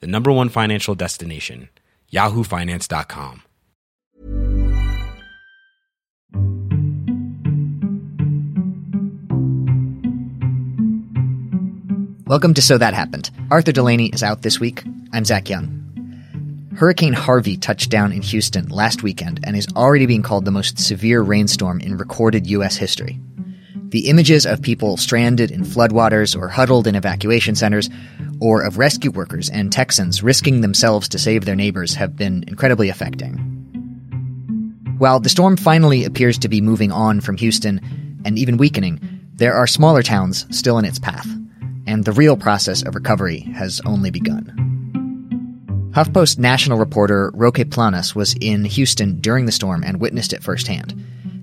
the number one financial destination, yahoofinance.com. Welcome to So That Happened. Arthur Delaney is out this week. I'm Zach Young. Hurricane Harvey touched down in Houston last weekend and is already being called the most severe rainstorm in recorded U.S. history. The images of people stranded in floodwaters or huddled in evacuation centers, or of rescue workers and Texans risking themselves to save their neighbors have been incredibly affecting. While the storm finally appears to be moving on from Houston and even weakening, there are smaller towns still in its path, and the real process of recovery has only begun. HuffPost national reporter Roque Planas was in Houston during the storm and witnessed it firsthand.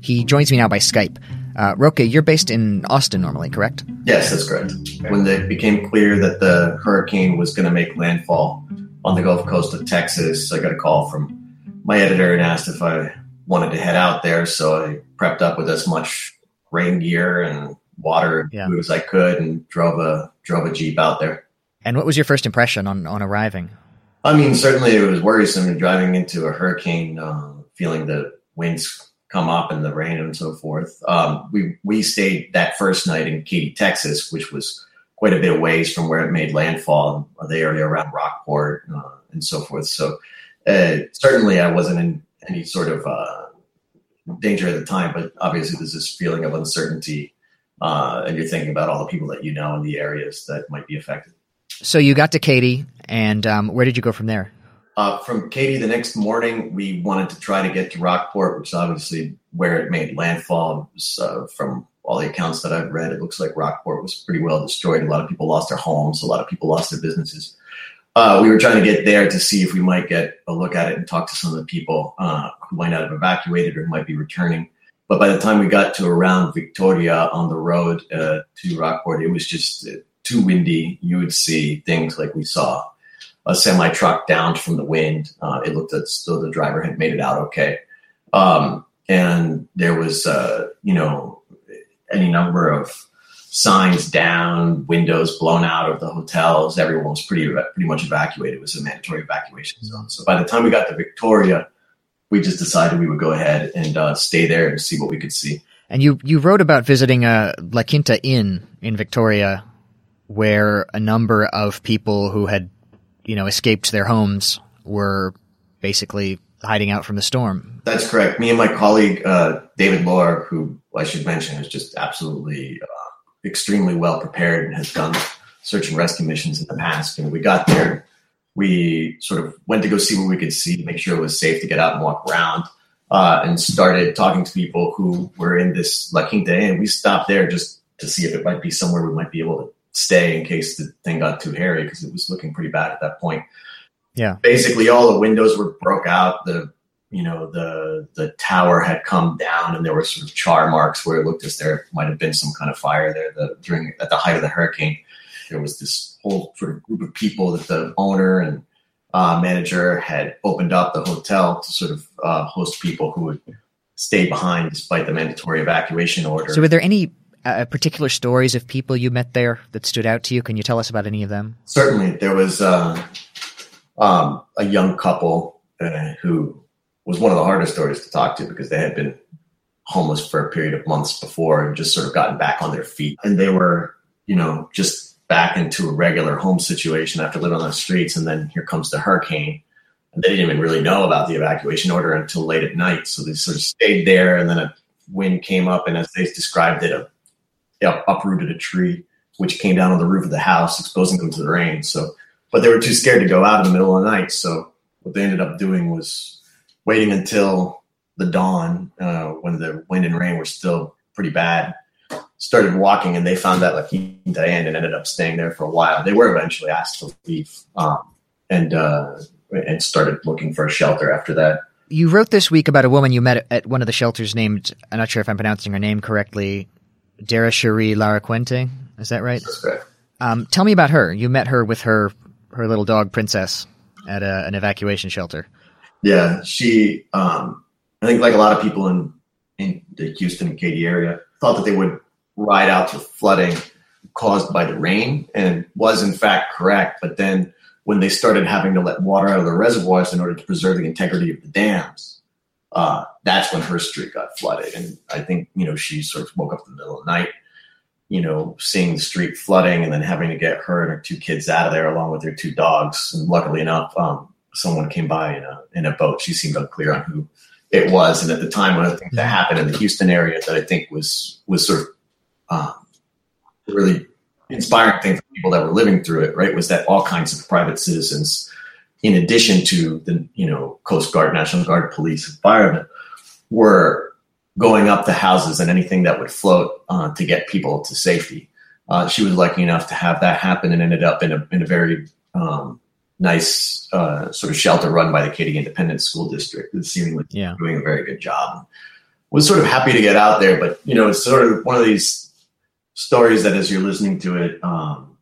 He joins me now by Skype. Uh, Roque, you're based in Austin normally, correct? Yes, that's correct. When it became clear that the hurricane was going to make landfall on the Gulf Coast of Texas, I got a call from my editor and asked if I wanted to head out there. So I prepped up with as much rain gear and water Yeah. as I could and drove a drove a jeep out there. And what was your first impression on, on arriving? I mean, certainly it was worrisome driving into a hurricane, uh, feeling the winds come up in the rain and so forth. Um, we we stayed that first night in Katy, Texas, which was quite a bit of ways from where it made landfall, uh, the area around Rockport uh, and so forth. So uh, certainly I wasn't in any sort of uh, danger at the time, but obviously there's this feeling of uncertainty, uh, and you're thinking about all the people that you know in the areas that might be affected. So you got to Katy, and um, where did you go from there? Uh, from Katy the next morning, we wanted to try to get to Rockport, which is obviously where it made landfall. Uh, from all the accounts that I've read, it looks like Rockport was pretty well destroyed. A lot of people lost their homes, a lot of people lost their businesses. Uh, we were trying to get there to see if we might get a look at it and talk to some of the people uh, who might not have evacuated or might be returning. But by the time we got to around Victoria on the road uh, to Rockport, it was just too windy. You would see things like we saw a semi truck downed from the wind. Uh, it looked as though the driver had made it out okay. Um, and there was, uh, you know, any number of signs down, windows blown out of the hotels. Everyone was pretty pretty much evacuated. It was a mandatory evacuation zone. So by the time we got to Victoria, we just decided we would go ahead and uh, stay there and see what we could see. And you, you wrote about visiting a La Quinta Inn in Victoria, where a number of people who had, you know, escaped their homes were basically hiding out from the storm. That's correct. Me and my colleague uh, David Lohr, who I should mention is just absolutely uh, extremely well prepared and has done search and rescue missions in the past. And we got there, we sort of went to go see what we could see, make sure it was safe to get out and walk around, uh, and started talking to people who were in this La Quinta and We stopped there just to see if it might be somewhere we might be able to stay in case the thing got too hairy because it was looking pretty bad at that point. Yeah. basically all the windows were broke out. The you know the the tower had come down and there were sort of char marks where it looked as there might have been some kind of fire there. The, during at the height of the hurricane there was this whole sort of group of people that the owner and uh, manager had opened up the hotel to sort of uh, host people who would stay behind despite the mandatory evacuation order. So were there any uh, particular stories of people you met there that stood out to you? Can you tell us about any of them? certainly. There was uh, um, a young couple uh, who was one of the hardest stories to talk to because they had been homeless for a period of months before and just sort of gotten back on their feet. And they were you know just back into a regular home situation after living on the streets. And then here comes the hurricane. And they didn't even really know about the evacuation order until late at night. So they sort of stayed there. And then a wind came up. And as they described it a, yeah, uprooted a tree which came down on the roof of the house exposing them to the rain so but they were too scared to go out in the middle of the night. So what they ended up doing was waiting until the dawn uh, when the wind and rain were still pretty bad. Started walking, and they found that La Quinta Inn and ended up staying there for a while. They were eventually asked to leave, um, and uh, and started looking for a shelter after that. You wrote this week about a woman you met at one of the shelters named, I'm not sure if I'm pronouncing her name correctly, Dara Cherie Laraquente. Is that right? That's correct. Um, tell me about her. You met her with her her little dog Princess at a, an evacuation shelter. Yeah, she. Um, I think like a lot of people in in the Houston and Katy area thought that they would ride out to flooding caused by the rain, and was in fact correct. But then when they started having to let water out of the reservoirs in order to preserve the integrity of the dams, uh, that's when her street got flooded. And I think you know she sort of woke up in the middle of the night you know, seeing the street flooding and then having to get her and her two kids out of there along with their two dogs. And luckily enough, um, someone came by in a in a boat. She seemed unclear on who it was. And at the time, one of the things that happened in the Houston area that I think was was sort of um, really inspiring thing for people that were living through it, right, was that all kinds of private citizens, in addition to the you know Coast Guard, National Guard, police, and firemen, were going up to houses and anything that would float uh, to get people to safety. Uh, she was lucky enough to have that happen and ended up in a, in a very um, nice uh, sort of shelter run by the Katy Independent School District. It seemingly yeah. doing a very good job. Was sort of happy to get out there, but you know, it's sort of one of these stories that as you're listening to it, um,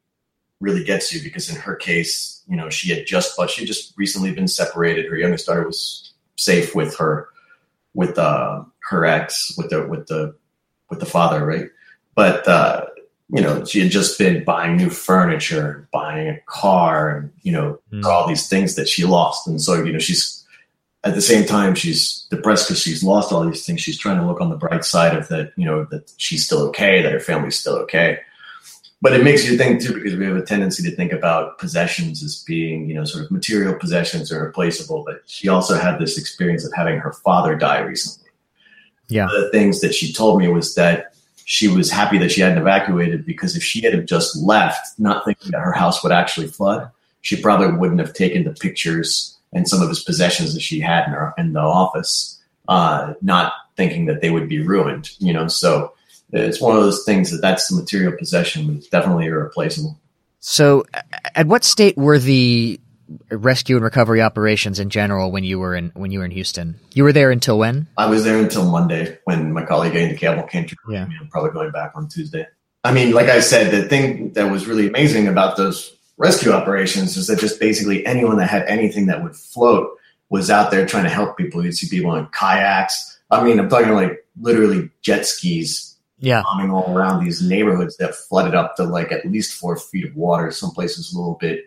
really gets you because in her case, you know, she had just, but she just recently been separated. Her youngest daughter was safe with her, with uh, her ex with the with the with the father, right? But uh, you know, she had just been buying new furniture, buying a car, and you know, mm. all these things that she lost. And so, you know, she's at the same time she's depressed because she's lost all these things. She's trying to look on the bright side of that, you know, that she's still okay, that her family's still okay. But it makes you think too, because we have a tendency to think about possessions as being, you know, sort of material possessions are replaceable. But she also had this experience of having her father die recently yeah. One of the things that she told me was that she was happy that she hadn't evacuated because if she had just left, not thinking that her house would actually flood, she probably wouldn't have taken the pictures and some of his possessions that she had in her in the office, uh, not thinking that they would be ruined. You know, so it's one of those things that that's the material possession, but it's definitely irreplaceable. So, at what state were the rescue and recovery operations in general when you were in when you were in Houston? You were there until when? I was there until Monday when my colleague Andy Campbell came to yeah. me. I'm probably going back on Tuesday. I mean, like I said, the thing that was really amazing about those rescue operations is that just basically anyone that had anything that would float was out there trying to help people. You'd see people in kayaks. I mean, I'm talking like literally jet skis yeah. bombing all around these neighborhoods that flooded up to like at least four feet of water, some places a little bit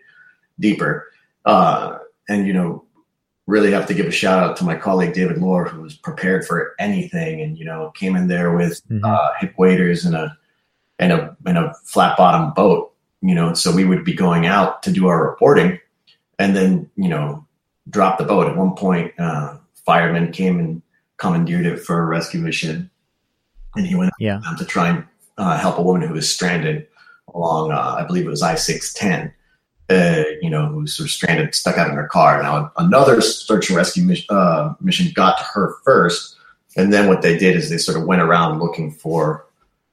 deeper. Uh, and, you know, really have to give a shout out to my colleague David Lohr, who was prepared for anything and, you know, came in there with mm-hmm. uh, hip waders and a, and a, and a flat bottom boat, you know, so we would be going out to do our reporting and then, you know, drop the boat. At one point, uh, firemen came and commandeered it for a rescue mission. And he went yeah. to try and uh, help a woman who was stranded along, uh, I believe it was I 610 uh, you know, who's sort of stranded, stuck out in her car. Now, another search and rescue mission, uh, mission got to her first, and then what they did is they sort of went around looking for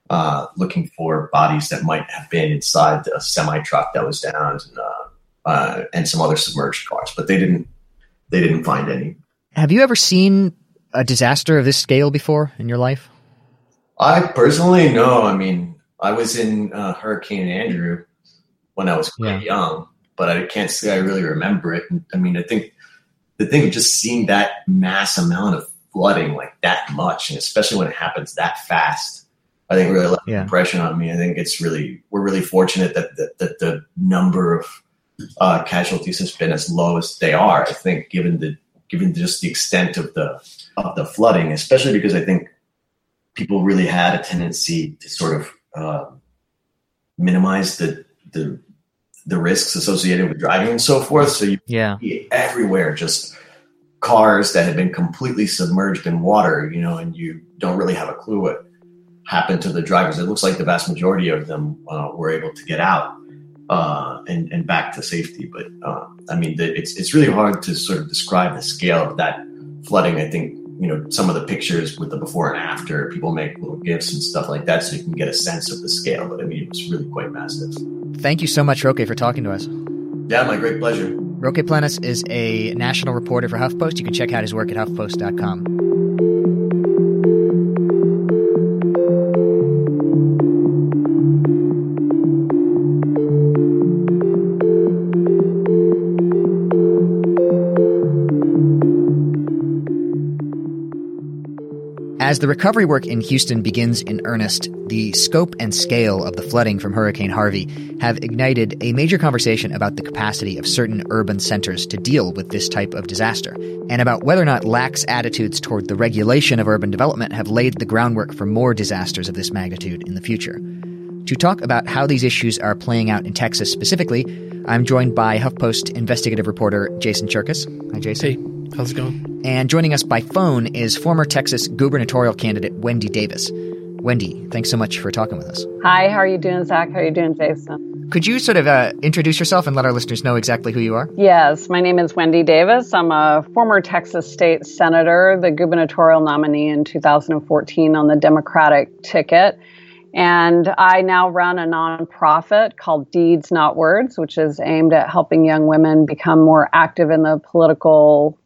uh, looking for bodies that might have been inside a semi truck that was down, and, uh, uh, and some other submerged cars, but they didn't they didn't find any. Have you ever seen a disaster of this scale before in your life? I personally, no. I mean, I was in uh, Hurricane Andrew when I was quite yeah. young, but I can't say I really remember it. I mean, I think the thing of just seeing that mass amount of flooding like that much, and especially when it happens that fast, I think really left yeah. an impression on me. I think it's really we're really fortunate that that, that the number of uh, casualties has been as low as they are. I think given the given just the extent of the of the flooding, especially because I think people really had a tendency to sort of uh, minimize the the the risks associated with driving and so forth. So you yeah everywhere just cars that had been completely submerged in water, you know, and you don't really have a clue what happened to the drivers. It looks like the vast majority of them uh, were able to get out uh, and, and back to safety. But uh, I mean, the, it's it's really hard to sort of describe the scale of that flooding. I think you know some of the pictures with the before and after. People make little GIFs and stuff like that, so you can get a sense of the scale. But I mean, it was really quite massive. Thank you so much, Roque, for talking to us. Yeah, my great pleasure. Roque Planas is a national reporter for HuffPost. You can check out his work at huffpost.com. As the recovery work in Houston begins in earnest, the scope and scale of the flooding from Hurricane Harvey have ignited a major conversation about the capacity of certain urban centers to deal with this type of disaster, and about whether or not lax attitudes toward the regulation of urban development have laid the groundwork for more disasters of this magnitude in the future. To talk about how these issues are playing out in Texas specifically, I'm joined by HuffPost investigative reporter Jason Cherkis. Hi, Jason. Hey, how's it going? And joining us by phone is former Texas gubernatorial candidate Wendy Davis. Wendy, thanks so much for talking with us. Hi, how are you doing, Zach? How are you doing, Jason? Could you sort of uh, introduce yourself and let our listeners know exactly who you are? Yes, my name is Wendy Davis. I'm a former Texas state senator, the gubernatorial nominee in 2014 on the Democratic ticket. And I now run a nonprofit called Deeds Not Words, which is aimed at helping young women become more active in the political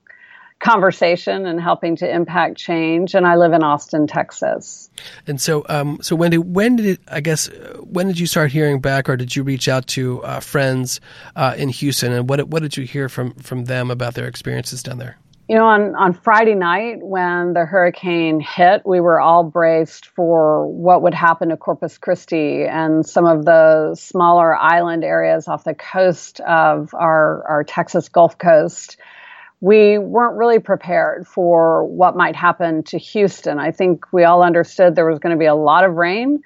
conversation and helping to impact change. And I live in Austin, Texas. And so, um, so Wendy, when did it, I guess when did you start hearing back, or did you reach out to uh, friends uh, in Houston, and what what did you hear from from them about their experiences down there? You know, on, on Friday night when the hurricane hit, we were all braced for what would happen to Corpus Christi and some of the smaller island areas off the coast of our, our Texas Gulf Coast we weren't really prepared for what might happen to Houston. I think we all understood there was going to be a lot of rain.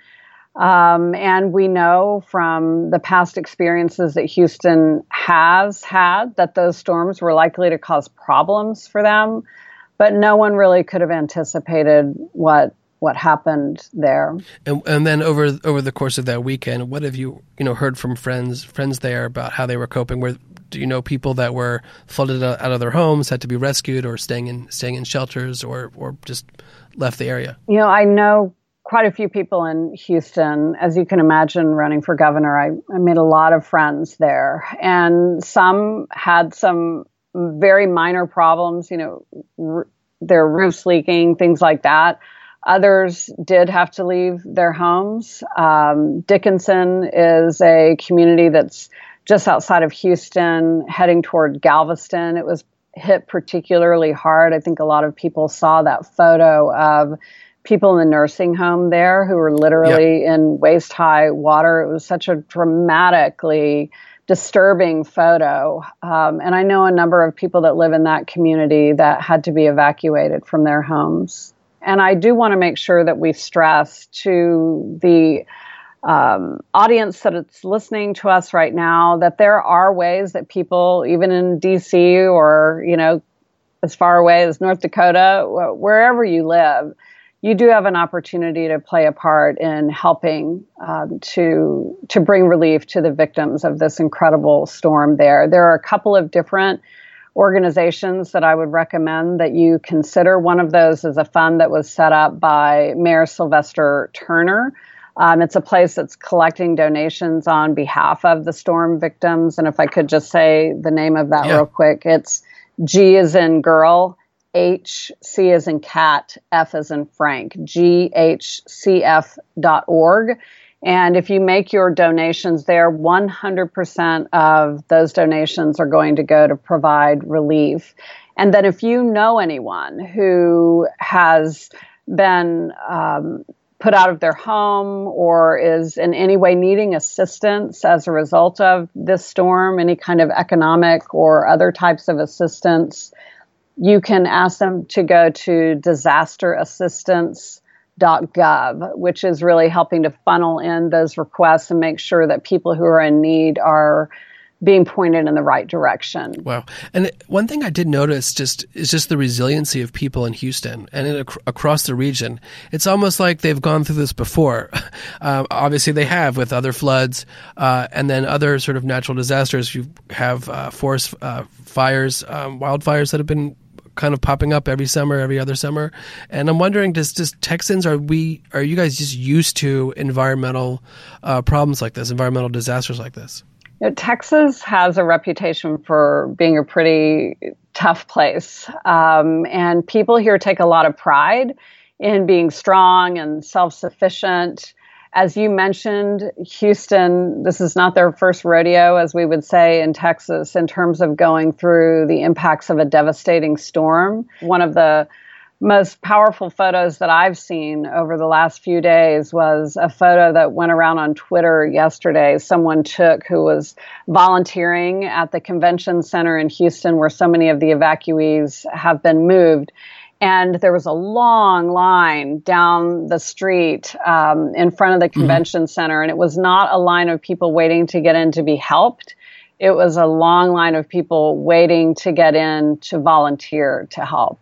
Um, and we know from the past experiences that Houston has had that those storms were likely to cause problems for them. But no one really could have anticipated what what happened there. And, and then over over the course of that weekend, what have you you know heard from friends friends there about how they were coping? Were do you know people that were flooded out of their homes, had to be rescued, or staying in staying in shelters, or or just left the area? You know, I know quite a few people in Houston. As you can imagine, running for governor, I, I made a lot of friends there, and some had some very minor problems. You know, r- their roofs leaking, things like that. Others did have to leave their homes. Um, Dickinson is a community that's just outside of Houston, heading toward Galveston. It was hit particularly hard. I think a lot of people saw that photo of people in the nursing home there who were literally in waist high water. It was such a dramatically disturbing photo. Um, and I know a number of people that live in that community that had to be evacuated from their homes. And I do want to make sure that we stress to the um, audience that's listening to us right now that there are ways that people, even in DC or, you know, as far away as North Dakota, wherever you live, you do have an opportunity to play a part in helping um, to to bring relief to the victims of this incredible storm. There, there are a couple of different organizations that I would recommend that you consider. One of those is a fund that was set up by Mayor Sylvester Turner. Um, it's a place that's collecting donations on behalf of the storm victims. And if I could just say the name of that yeah. real quick, it's G is in girl, H, C is in cat, F is in Frank, ghcf.org. And if you make your donations there, 100% of those donations are going to go to provide relief. And then if you know anyone who has been um, put out of their home or is in any way needing assistance as a result of this storm, any kind of economic or other types of assistance, you can ask them to go to disasterassistance.gov, which is really helping to funnel in those requests and make sure that people who are in need are being pointed in the right direction. Wow. And one thing I did notice just is just the resiliency of people in Houston and in, ac- across the region. It's almost like they've gone through this before. Uh, obviously, they have with other floods uh, and then other sort of natural disasters. You have uh, forest uh, fires, um, wildfires that have been kind of popping up every summer, every other summer. And I'm wondering, does, does Texans are we are you guys just used to environmental uh, problems like this, environmental disasters like this? You know, Texas has a reputation for being a pretty tough place. Um, and people here take a lot of pride in being strong and self sufficient. As you mentioned, Houston, this is not their first rodeo, as we would say in Texas, in terms of going through the impacts of a devastating storm. One of the most powerful photos that I've seen over the last few days was a photo that went around on Twitter yesterday. Someone took who was volunteering at the convention center in Houston, where so many of the evacuees have been moved. And there was a long line down the street um, in front of the mm-hmm. convention mm-hmm. center. And it was not a line of people waiting to get in to be helped. It was a long line of people waiting to get in to volunteer to help.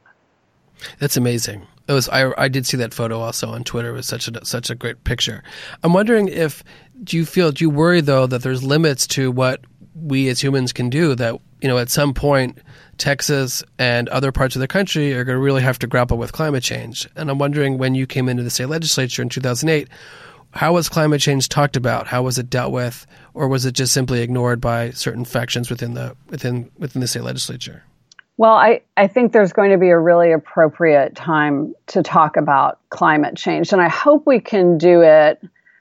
That's amazing. It was I, I did see that photo also on Twitter. It was such a such a great picture. I'm wondering if do you feel do you worry though that there's limits to what we as humans can do that you know at some point Texas and other parts of the country are going to really have to grapple with climate change. And I'm wondering when you came into the state legislature in 2008, how was climate change talked about? How was it dealt with, or was it just simply ignored by certain factions within the within within the state legislature? Well, I, I think there's going to be a really appropriate time to talk about climate change. And I hope we can do it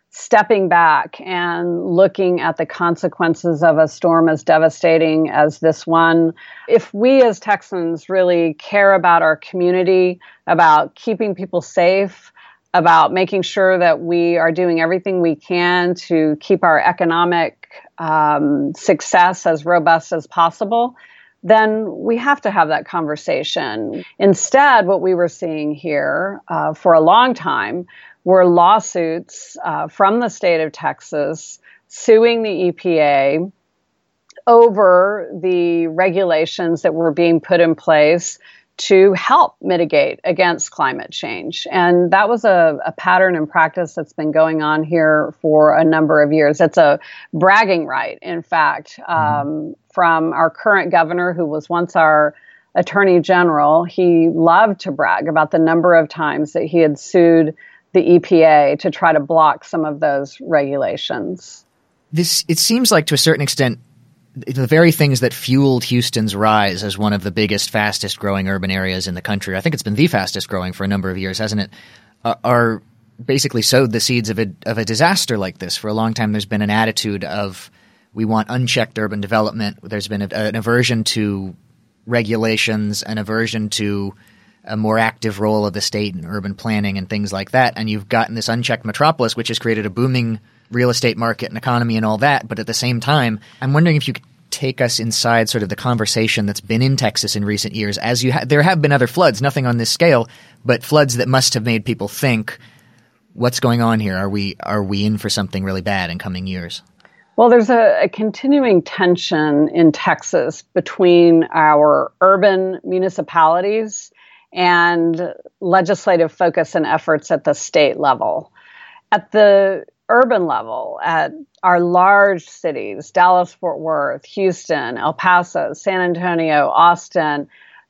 stepping back and looking at the consequences of a storm as devastating as this one. If we as Texans really care about our community, about keeping people safe, about making sure that we are doing everything we can to keep our economic um, success as robust as possible, then we have to have that conversation. Instead, what we were seeing here uh, for a long time were lawsuits uh, from the state of Texas suing the EPA over the regulations that were being put in place to help mitigate against climate change. And that was a, a, pattern and practice that's been going on here for a number of years. It's a bragging right, in fact, mm-hmm. um, from our current governor, who was once our attorney general. He loved to brag about the number of times that he had sued the EPA to try to block some of those regulations. This it seems like to a certain extent the very things that fueled Houston's rise as one of the biggest, fastest growing urban areas in the country, I think it's been the fastest growing for a number of years, hasn't it? Uh, are basically sowed the seeds of a of a disaster like this. For a long time, there's been an attitude of we want unchecked urban development. There's been a, an aversion to regulations, an aversion to a more active role of the state in urban planning and things like that. And you've gotten this unchecked metropolis, which has created a booming real estate market and economy and all that. But at the same time, I'm wondering if you could take us inside sort of the conversation that's been in Texas in recent years. As you ha- there have been other floods, nothing on this scale, but floods that must have made people think, "What's going on here? Are we are we in for something really bad in coming years?" Well, there's a, a continuing tension in Texas between our urban municipalities and legislative focus and efforts at the state level. At the urban level at our large cities Dallas, Fort Worth, Houston, El Paso, San Antonio, Austin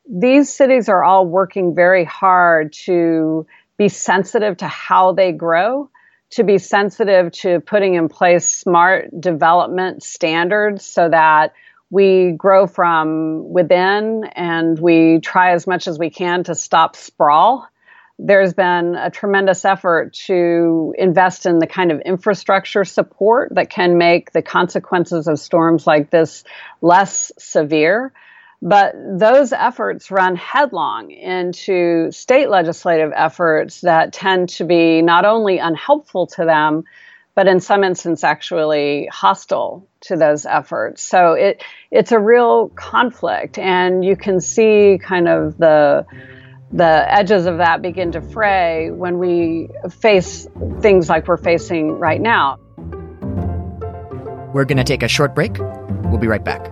these cities are all working very hard to be sensitive to how they grow, to be sensitive to putting in place smart development standards so that we grow from within and we try as much as we can to stop sprawl there's been a tremendous effort to invest in the kind of infrastructure support that can make the consequences of storms like this less severe. But those efforts run headlong into state legislative efforts that tend to be not only unhelpful to them, but in some instances actually hostile to those efforts. So it it's a real conflict, and you can see kind of the the edges of that begin to fray when we face things like we're facing right now. We're going to take a short break. We'll be right back.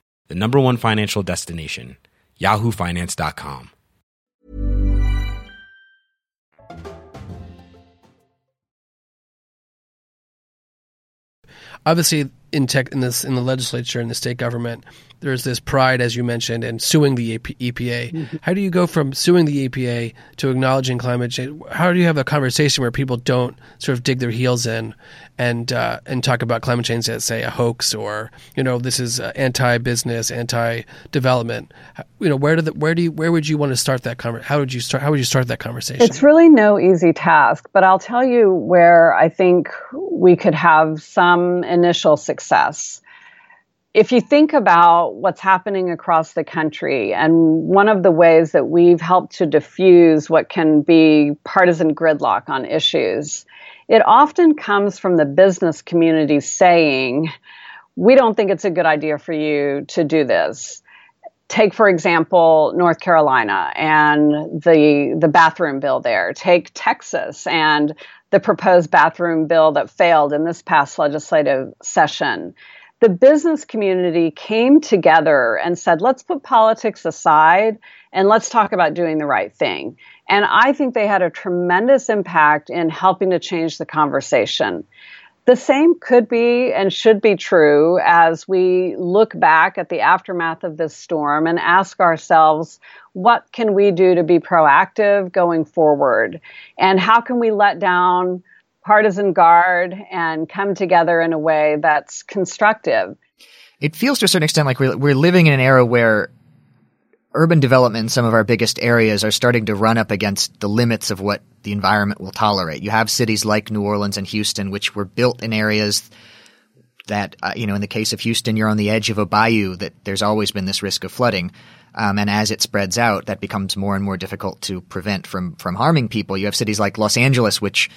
the number one financial destination, yahoofinance.com. Obviously, in tech in this in the legislature in the state government, there's this pride, as you mentioned, in suing the EPA. Mm-hmm. How do you go from suing the EPA to acknowledging climate change? How do you have a conversation where people don't sort of dig their heels in and uh, and talk about climate change as say a hoax or you know this is uh, anti-business, anti-development? You know where do the, where do you, where would you want to start that conversation? How would you start? How would you start that conversation? It's really no easy task, but I'll tell you where I think we could have some initial success if you think about what's happening across the country, and one of the ways that we've helped to diffuse what can be partisan gridlock on issues, it often comes from the business community saying, We don't think it's a good idea for you to do this. Take, for example, North Carolina and the, the bathroom bill there. Take Texas and the proposed bathroom bill that failed in this past legislative session the business community came together and said, let's put politics aside and let's talk about doing the right thing. And I think they had a tremendous impact in helping to change the conversation. The same could be and should be true as we look back at the aftermath of this storm and ask ourselves, what can we do to be proactive going forward? And how can we let down partisan guard and come together in a way that's constructive. It feels to a certain extent like we're, we're living in an era where urban development in some of our biggest areas are starting to run up against the limits of what the environment will tolerate. You have cities like New Orleans and Houston, which were built in areas that, uh, you know, in the case of Houston, you're on the edge of a bayou that there's always been this risk of flooding. Um, and as it spreads out, that becomes more and more difficult to prevent from, from harming people. You have cities like Los Angeles, which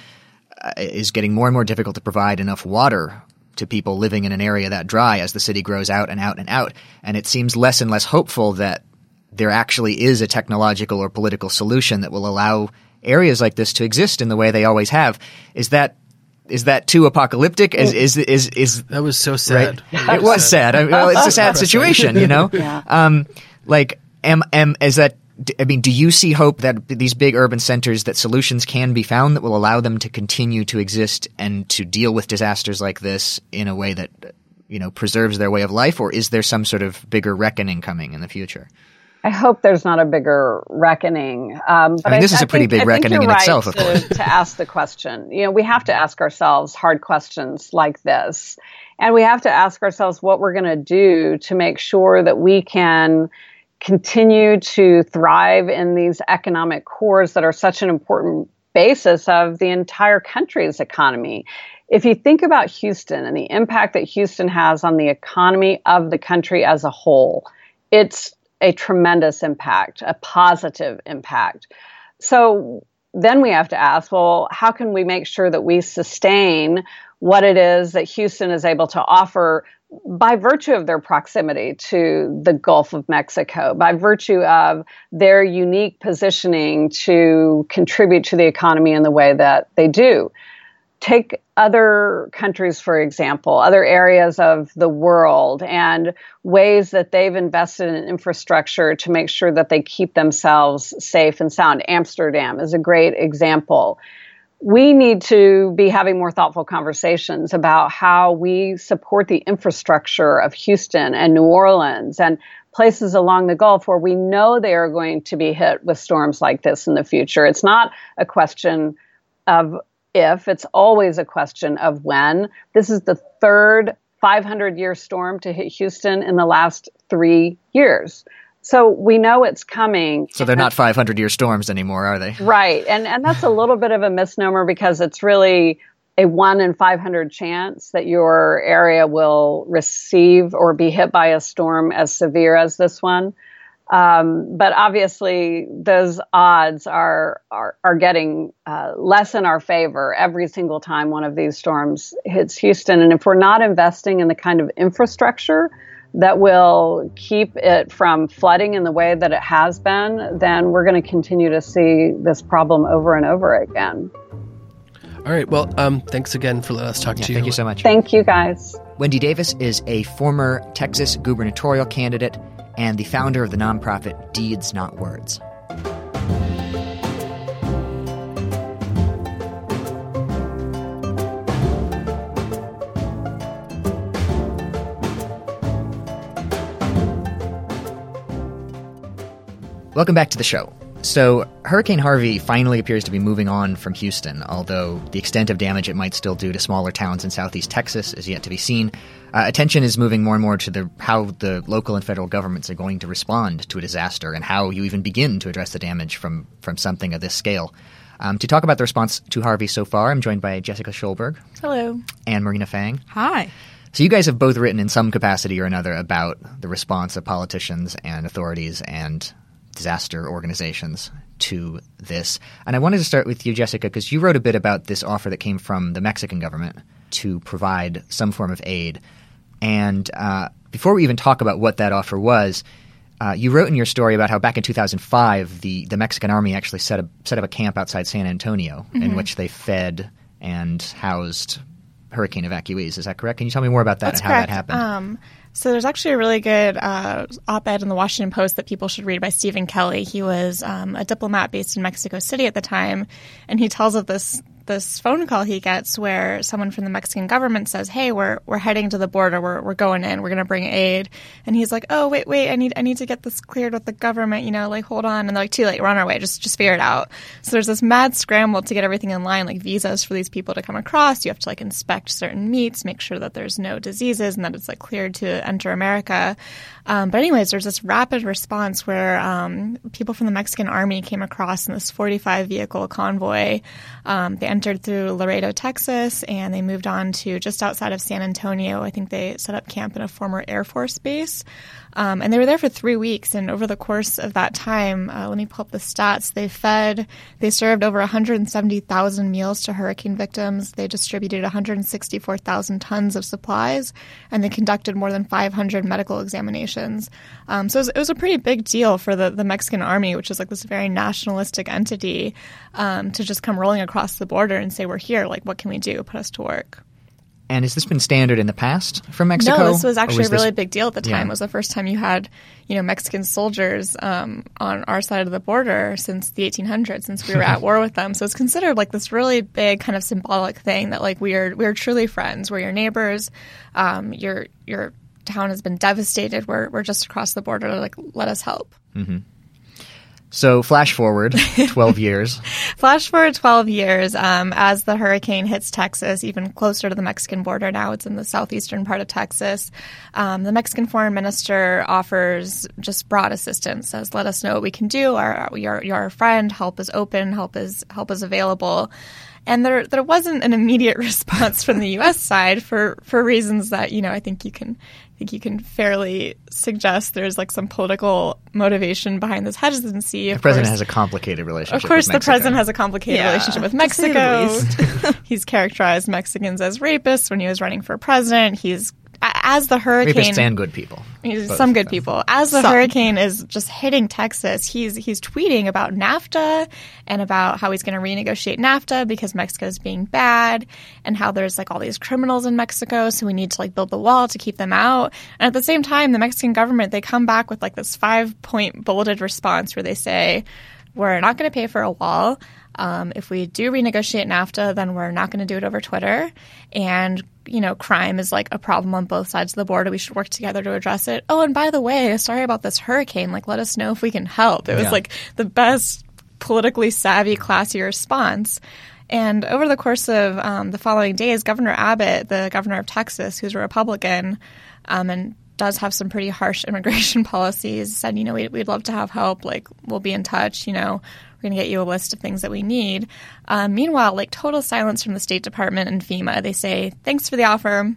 is getting more and more difficult to provide enough water to people living in an area that dry as the city grows out and out and out. And it seems less and less hopeful that there actually is a technological or political solution that will allow areas like this to exist in the way they always have. Is that is that too apocalyptic? Is is is, is that was so sad? Right? It was sad. I mean, well, it's a sad situation, you know. yeah. Um, like, am am is that I mean, do you see hope that these big urban centers that solutions can be found that will allow them to continue to exist and to deal with disasters like this in a way that you know preserves their way of life, or is there some sort of bigger reckoning coming in the future? I hope there's not a bigger reckoning. Um, but I mean, this I, is a pretty think, big reckoning in right itself, of to, course. to ask the question, you know, we have to ask ourselves hard questions like this, and we have to ask ourselves what we're going to do to make sure that we can continue to thrive in these economic cores that are such an important basis of the entire country's economy. If you think about Houston and the impact that Houston has on the economy of the country as a whole, it's a tremendous impact, a positive impact. So then we have to ask well, how can we make sure that we sustain what it is that Houston is able to offer by virtue of their proximity to the Gulf of Mexico, by virtue of their unique positioning to contribute to the economy in the way that they do. Take other countries, for example, other areas of the world, and ways that they've invested in infrastructure to make sure that they keep themselves safe and sound. Amsterdam is a great example we need to be having more thoughtful conversations about how we support the infrastructure of Houston and New Orleans and places along the Gulf where we know they are going to be hit with storms like this in the future. It's not a question of if, it's always a question of when. This is the third 500 year storm to hit Houston in the last three years. So we know it's coming. So they're not 500 year storms anymore, are they? Right. And, and that's a little bit of a misnomer because it's really a one in 500 chance that your area will receive or be hit by a storm as severe as this one. Um, but obviously, those odds are are, are getting uh, less in our favor every single time one of these storms hits Houston. And if we're not investing in the kind of infrastructure that will keep it from flooding in the way that it has been, then we're going to continue to see this problem over and over again. All right. Well, um, thanks again for letting us talk Yeah, to you. thank you so much. Thank you, guys. Wendy Davis is a former Texas gubernatorial candidate and the founder of the nonprofit Deeds Not Words. Welcome back to the show. So, Hurricane Harvey finally appears to be moving on from Houston, although the extent of damage it might still do to smaller towns in southeast Texas is yet to be seen. Uh, attention is moving more and more to the how the local and federal governments are going to respond to a disaster and how you even begin to address the damage from from something of this scale. Um, to talk about the response to Harvey so far, I'm joined by Jessica Schulberg Hello. and Marina Fang. Hi. So you guys have both written in some capacity or another about the response of politicians and authorities and disaster organizations to this. And I wanted to start with you, Jessica, because you wrote a bit about this offer that came from the Mexican government to provide some form of aid. And uh, before we even talk about what that offer was, uh, you wrote in your story about how back in 2005, the, the Mexican army actually set up, set up a camp outside San Antonio in which they fed and housed hurricane evacuees. Is that correct? Can you tell me more about that That's and how correct. that happened? Um, so there's actually a really good uh, op-ed in the Washington Post that people should read by Stephen Kelly. He was um, a diplomat based in Mexico City at the time, and he tells of this this phone call he gets where someone from the Mexican government says, "Hey, we're we're heading to the border. We're we're going in. We're going to bring aid." And he's like, "Oh, wait, wait. I need I need to get this cleared with the government. You know, like hold on." And they're like, "Too late. We're on our way. Just just figure it out." So there's this mad scramble to get everything in line, like visas for these people to come across. You have to like inspect certain meats, make sure that there's no diseases and that it's like cleared to enter America. Um, but anyways, there's this rapid response where um, people from the Mexican army came across in this 45 vehicle convoy. Um, they entered through Laredo, Texas, and they moved on to just outside of San Antonio. I think they set up camp in a former Air Force base. Um, and they were there for three weeks. And over the course of that time, uh, let me pull up the stats. They fed, they served over 170,000 meals to hurricane victims. They distributed 164,000 tons of supplies, and they conducted more than 500 medical examinations. Um, so it was, it was, a pretty big deal for the, the Mexican army, which is like this very nationalistic entity, um, to just come rolling across the border and say, "We're here. Like, what can we do? Put us to work." And has this been standard in the past from Mexico? No, this was actually a this- really big deal at the time. Yeah. It was the first time you had, you know, Mexican soldiers um, on our side of the border since the 1800s, since we were at war with them. So it's considered like this really big kind of symbolic thing that like we are we are truly friends. We're your neighbors. Um, your your town has been devastated. We're we're just across the border. Like let us help. So flash forward 12 years. Flash forward 12 years, um, as the hurricane hits Texas, even closer to the Mexican border now, it's in the southeastern part of Texas. Um, the Mexican foreign minister offers just broad assistance, says, let us know what we can do. Our, you're, you're our friend. Help is open. Help is, help is available. And there, there wasn't an immediate response from the U.S. side for, for reasons that, you know, I think you can, I think you can fairly suggest there's like some political motivation behind this hesitancy. The president has a complicated relationship. Of course, with the president has a complicated Yeah, relationship with to say the Mexico. He's characterized Mexicans as rapists when he was running for president. He's a- as the hurricane rapists and good people. Both some good people. As the Some. hurricane is just hitting Texas, he's he's tweeting about NAFTA and about how he's going to renegotiate NAFTA because Mexico's being bad and how there's like all these criminals in Mexico, so we need to like build the wall to keep them out. And at the same time, the Mexican government they come back with like this five point bulleted response where they say, "We're not going to pay for a wall." Um, if we do renegotiate NAFTA, then we're not going to do it over Twitter. And, you know, crime is like a problem on both sides of the border. We should work together to address it. Oh, and by the way, sorry about this hurricane. Like, let us know if we can help. It was Yeah. like the best politically savvy, classy response. And over the course of um, the following days, Governor Abbott, the governor of Texas, who's a Republican, um, and does have some pretty harsh immigration policies. Said, you know, we'd, we'd love to have help. Like, we'll be in touch. You know, we're going to get you a list of things that we need. Um, meanwhile, like total silence from the State Department and FEMA. They say, thanks for the offer.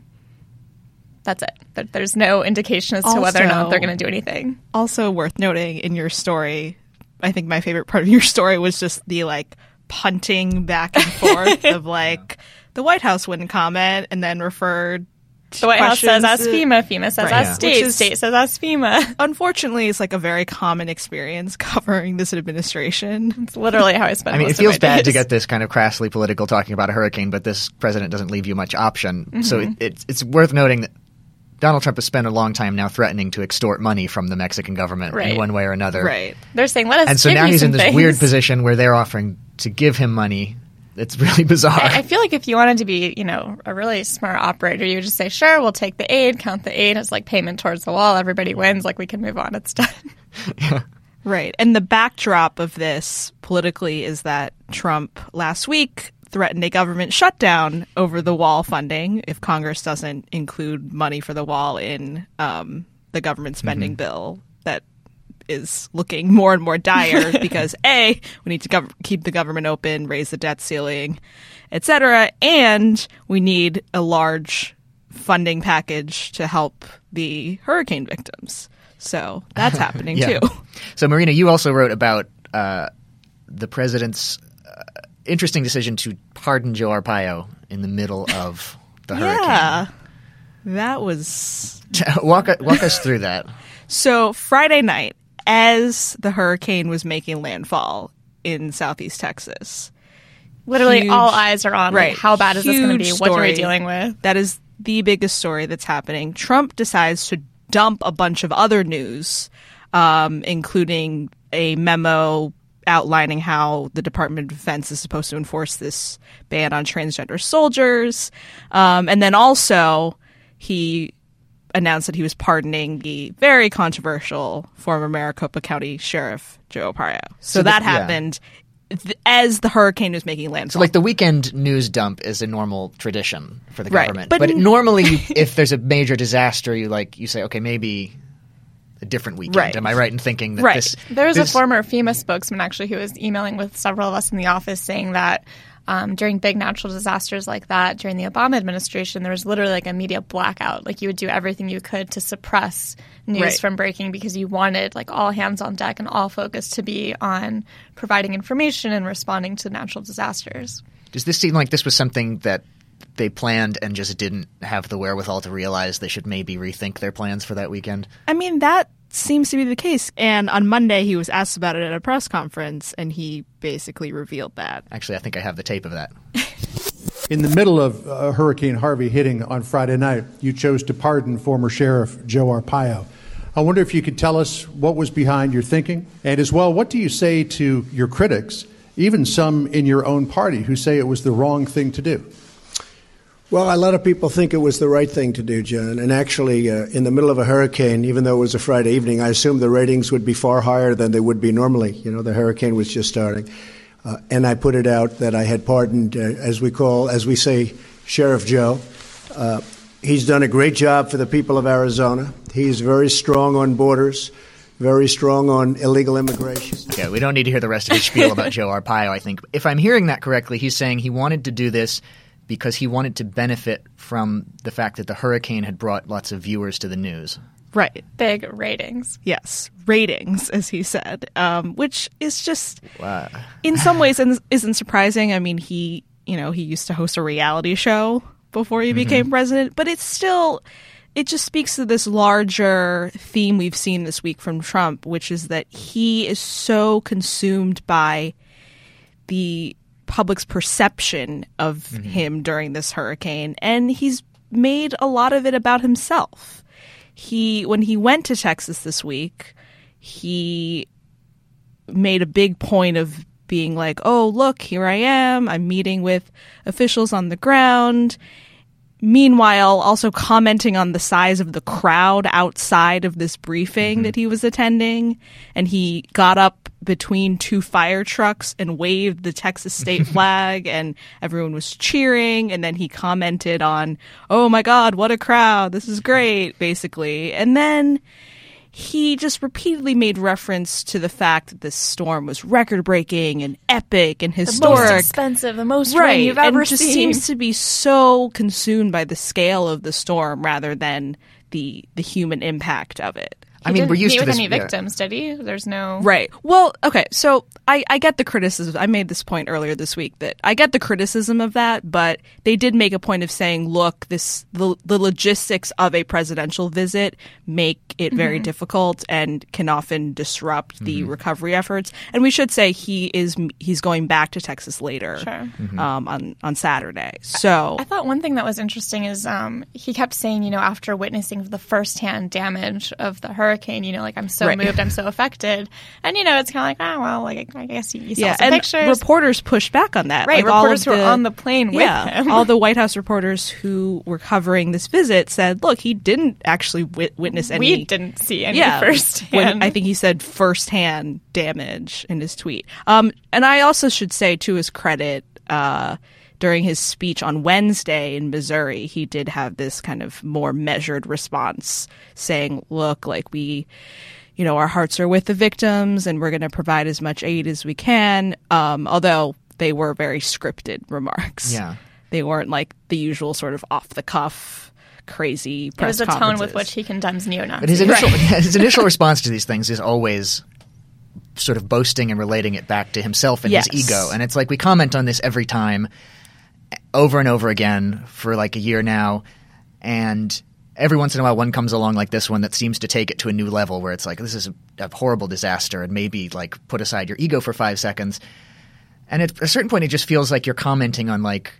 That's it. There's no indication as to whether or not they're going to do anything. Also worth noting in your story, I think my favorite part of your story was just the like punting back and forth of like the White House wouldn't comment and then referred the White House says ask FEMA, FEMA says Right. ask Yeah. state, Which is- state says ask FEMA. unfortunately it's like a very common experience covering this administration. It's literally how I spend. I mean, it most of feels my bad to get this kind of crassly political talking about a hurricane, but this president doesn't leave you much option. So mm-hmm. it, it's it's worth noting that Donald Trump has spent a long time now threatening to extort money from the Mexican government in one way or another. Right. They're saying let us. And so give now you he's in this things. weird position where they're offering to give him money. It's really bizarre. I, I feel like if you wanted to be, you know, a really smart operator, you would just say, "Sure, we'll take the aid, count the aid as like payment towards the wall. Everybody wins. Like we can move on. It's done." Yeah. Right. And the backdrop of this politically is that Trump last week threatened a government shutdown over the wall funding if Congress doesn't include money for the wall in um, the government spending bill that is looking more and more dire because A, we need to gov- keep the government open, raise the debt ceiling, etc., and we need a large funding package to help the hurricane victims. So that's happening Yeah. too. So, Marina, you also wrote about uh, the president's uh, interesting decision to pardon Joe Arpaio in the middle of the hurricane. Yeah. That was walk, walk us through that. so Friday night as the hurricane was making landfall in southeast Texas. Literally, Huge- all eyes are on. Right. Like, how bad is this going to be? What are we dealing with? That is the biggest story that's happening. Trump decides to dump a bunch of other news, um, including a memo outlining how the Department of Defense is supposed to enforce this ban on transgender soldiers. Um, and then also, he announced that he was pardoning the very controversial former Maricopa County Sheriff Joe Arpaio. So, So the- that yeah. happened th- as the hurricane was making landfall. So, like the weekend news dump is a normal tradition for the Right. government, But but, n- normally, if there's a major disaster, you like you say, okay, maybe a different weekend. Right. Am I right in thinking that Right. this? There was this- a former FEMA spokesman actually who was emailing with several of us in the office saying that um, during big natural disasters like that, during the Obama administration, there was literally like a media blackout. Like you would do everything you could to suppress news Right. from breaking because you wanted like all hands on deck and all focus to be on providing information and responding to natural disasters. Does this seem like this was something that they planned and just didn't have the wherewithal to realize they should maybe rethink their plans for that weekend? I mean, that seems to be the case. And on Monday, he was asked about it at a press conference, and he basically revealed that. Actually, I think I have the tape of that. In the middle of uh, Hurricane Harvey hitting on Friday night, you chose to pardon former Sheriff Joe Arpaio. I wonder if you could tell us what was behind your thinking, and as well, what do you say to your critics, even some in your own party, who say it was the wrong thing to do? Well, a lot of people think it was the right thing to do, John. And actually, uh, in the middle of a hurricane, even though it was a Friday evening, I assumed the ratings would be far higher than they would be normally. You know, the hurricane was just starting. Uh, and I put it out that I had pardoned, uh, as we call, as we say, Sheriff Joe. Uh, he's done a great job for the people of Arizona. He's very strong on borders, very strong on illegal immigration. Okay, we don't need to hear the rest of his spiel about Joe Arpaio. I think if I'm hearing that correctly, he's saying he wanted to do this because he wanted to benefit from the fact that the hurricane had brought lots of viewers to the news. Right. Big ratings. Yes. Ratings, as he said, um, which is just, in some ways, isn't isn't surprising. I mean, he, you know, he used to host a reality show before he became president, but it's still. It just speaks to this larger theme we've seen this week from Trump, which is that he is so consumed by the public's perception of mm-hmm. him during this hurricane and he's made a lot of it about himself. He when he went to Texas this week, he made a big point of being like, "Oh, look, here I am. I'm meeting with officials on the ground." Meanwhile, also commenting on the size of the crowd outside of this briefing Mm-hmm. that he was attending. And he got up between two fire trucks and waved the Texas state flag, and everyone was cheering. And then he commented on, Oh my God, what a crowd. This is great, basically. And then he just repeatedly made reference to the fact that this storm was record breaking and epic and The most historic expensive, the most right. rain you've ever and just seen. seems to be so consumed by the scale of the storm rather than the the human impact of it. I mean, Didn't we're used meet to with this. any yeah. victims, did he? There's no Right. Well, okay. So I, I get the criticism. I made this point earlier this week that I get the criticism of that, but they did make a point of saying, look, this the, the logistics of a presidential visit make it very difficult and can often disrupt the recovery efforts. And we should say he is he's going back to Texas later Sure. um, on on Saturday. So I thought one thing that was interesting is um, he kept saying, you know, after witnessing the firsthand damage of the hurricane, you know, like I'm so Right. moved, I'm so affected, and you know, it's kind of like, oh well, like I guess you, you saw yeah, some and pictures, reporters pushed back on that. right? Like, reporters who were on the plane yeah, him. all the White House reporters who were covering this visit said, "Look, he didn't actually wit- witness any. we didn't see any yeah, firsthand. when- I think he said firsthand damage in his tweet. Um, and I also should say, to his credit, uh, during his speech on Wednesday in Missouri, he did have this kind of more measured response, saying, "Look, like we." You know, our hearts are with the victims, and we're going to provide as much aid as we can. Um, although they were very scripted remarks. Yeah. they weren't like the usual sort of off the cuff, crazy. There was a tone with which he condemns neo-Nazis. But his initial his initial response to these things is always sort of boasting and relating it back to himself and Yes. his ego. And it's like we comment on this every time over and over again for like a year now and every once in a while one comes along like this one that seems to take it to a new level where it's like this is a, a horrible disaster and maybe like put aside your ego for 5 seconds. And at a certain point it just feels like you're commenting on like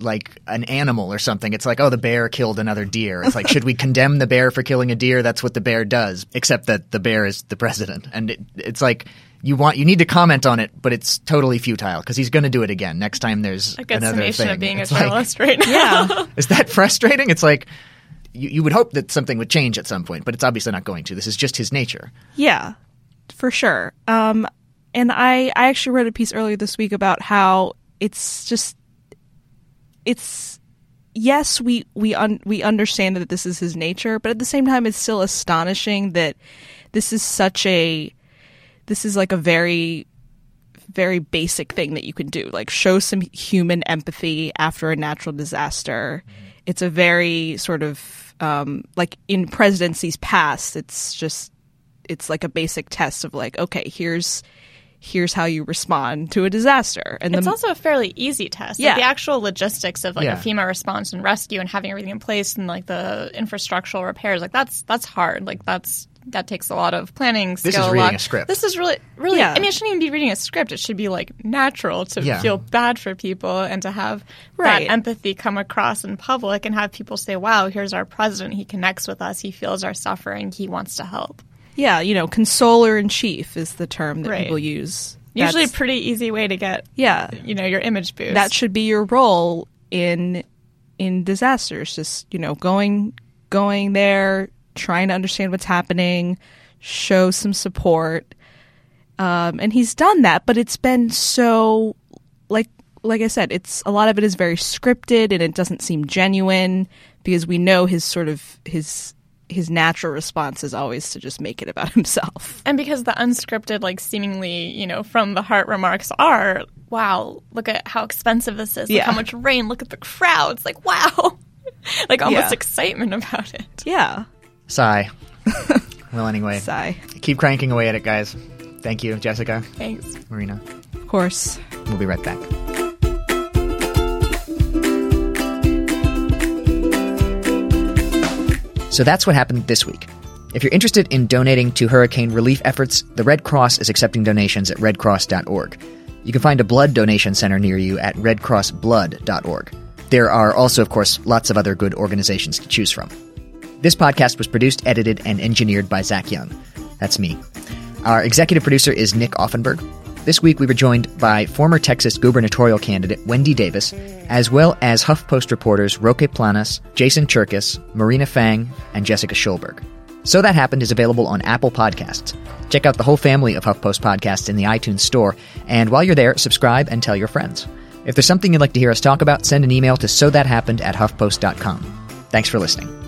like an animal or something. It's like, oh, the bear killed another deer. It's like, should we condemn the bear for killing a deer? That's what the bear does, except that the bear is the president. And it, it's like, you want, you need to comment on it, but it's totally futile because he's going to do it again next time there's a good another summation thing. of being It's a like- right now. Yeah. is that frustrating? It's like, you, you would hope that something would change at some point, but it's obviously not going to. This is just his nature. Yeah, for sure. Um, and I, I actually wrote a piece earlier this week about how it's just, it's, yes, we we un, we understand that this is his nature, but at the same time, it's still astonishing that this is such a, this is like a very very basic thing that you can do like show some human empathy after a natural disaster it's a very sort of um, like in presidencies past it's just it's like a basic test of like okay here's here's how you respond to a disaster and It's the, also a fairly easy test. Yeah. Like the actual logistics of like Yeah. a FEMA response and rescue and having everything in place and like the infrastructural repairs, like that's that's hard. Like that's that takes a lot of planning. This is skill, reading luck. a script. This is really, really. Yeah. I mean, it shouldn't even be reading a script. It should be like natural to Yeah. feel bad for people and to have Right. that empathy come across in public and have people say, "Wow, here's our president. He connects with us. He feels our suffering. He wants to help." yeah you know consoler in chief is the term that Right. people use Usually, a pretty easy way to get yeah you know your image boost. that should be your role in in disasters just you know going going there trying to understand what's happening show some support um, and he's done that but it's been so like like i said it's a lot of it is very scripted and it doesn't seem genuine because we know his sort of his his natural response is always to just make it about himself And because the unscripted, like seemingly, you know, from the heart remarks are, wow, look at how expensive this is. Look Yeah. how much rain. Look at the crowds. Like, wow. like almost Yeah. excitement about it. yeah Sigh. well, anyway, sigh keep cranking away at it, guys. Thank you, Jessica, Thanks. Marina. of course We'll be right back. So that's what happened this week. If you're interested in donating to hurricane relief efforts, the Red Cross is accepting donations at redcross.org. You can find a blood donation center near you at redcrossblood.org. There are also, of course, lots of other good organizations to choose from. This podcast was produced, edited, and engineered by Zach Young. That's me. Our executive producer is Nick Offenberg. This week we were joined by former Texas gubernatorial candidate Wendy Davis, as well as HuffPost reporters Roque Planas, Jason Cherkis, Marina Fang, and Jessica Schulberg. So That Happened is available on Apple Podcasts. Check out the whole family of HuffPost podcasts in the iTunes Store, and while you're there, subscribe and tell your friends. If there's something you'd like to hear us talk about, send an email to so that happened at huffpost.com. Thanks for listening.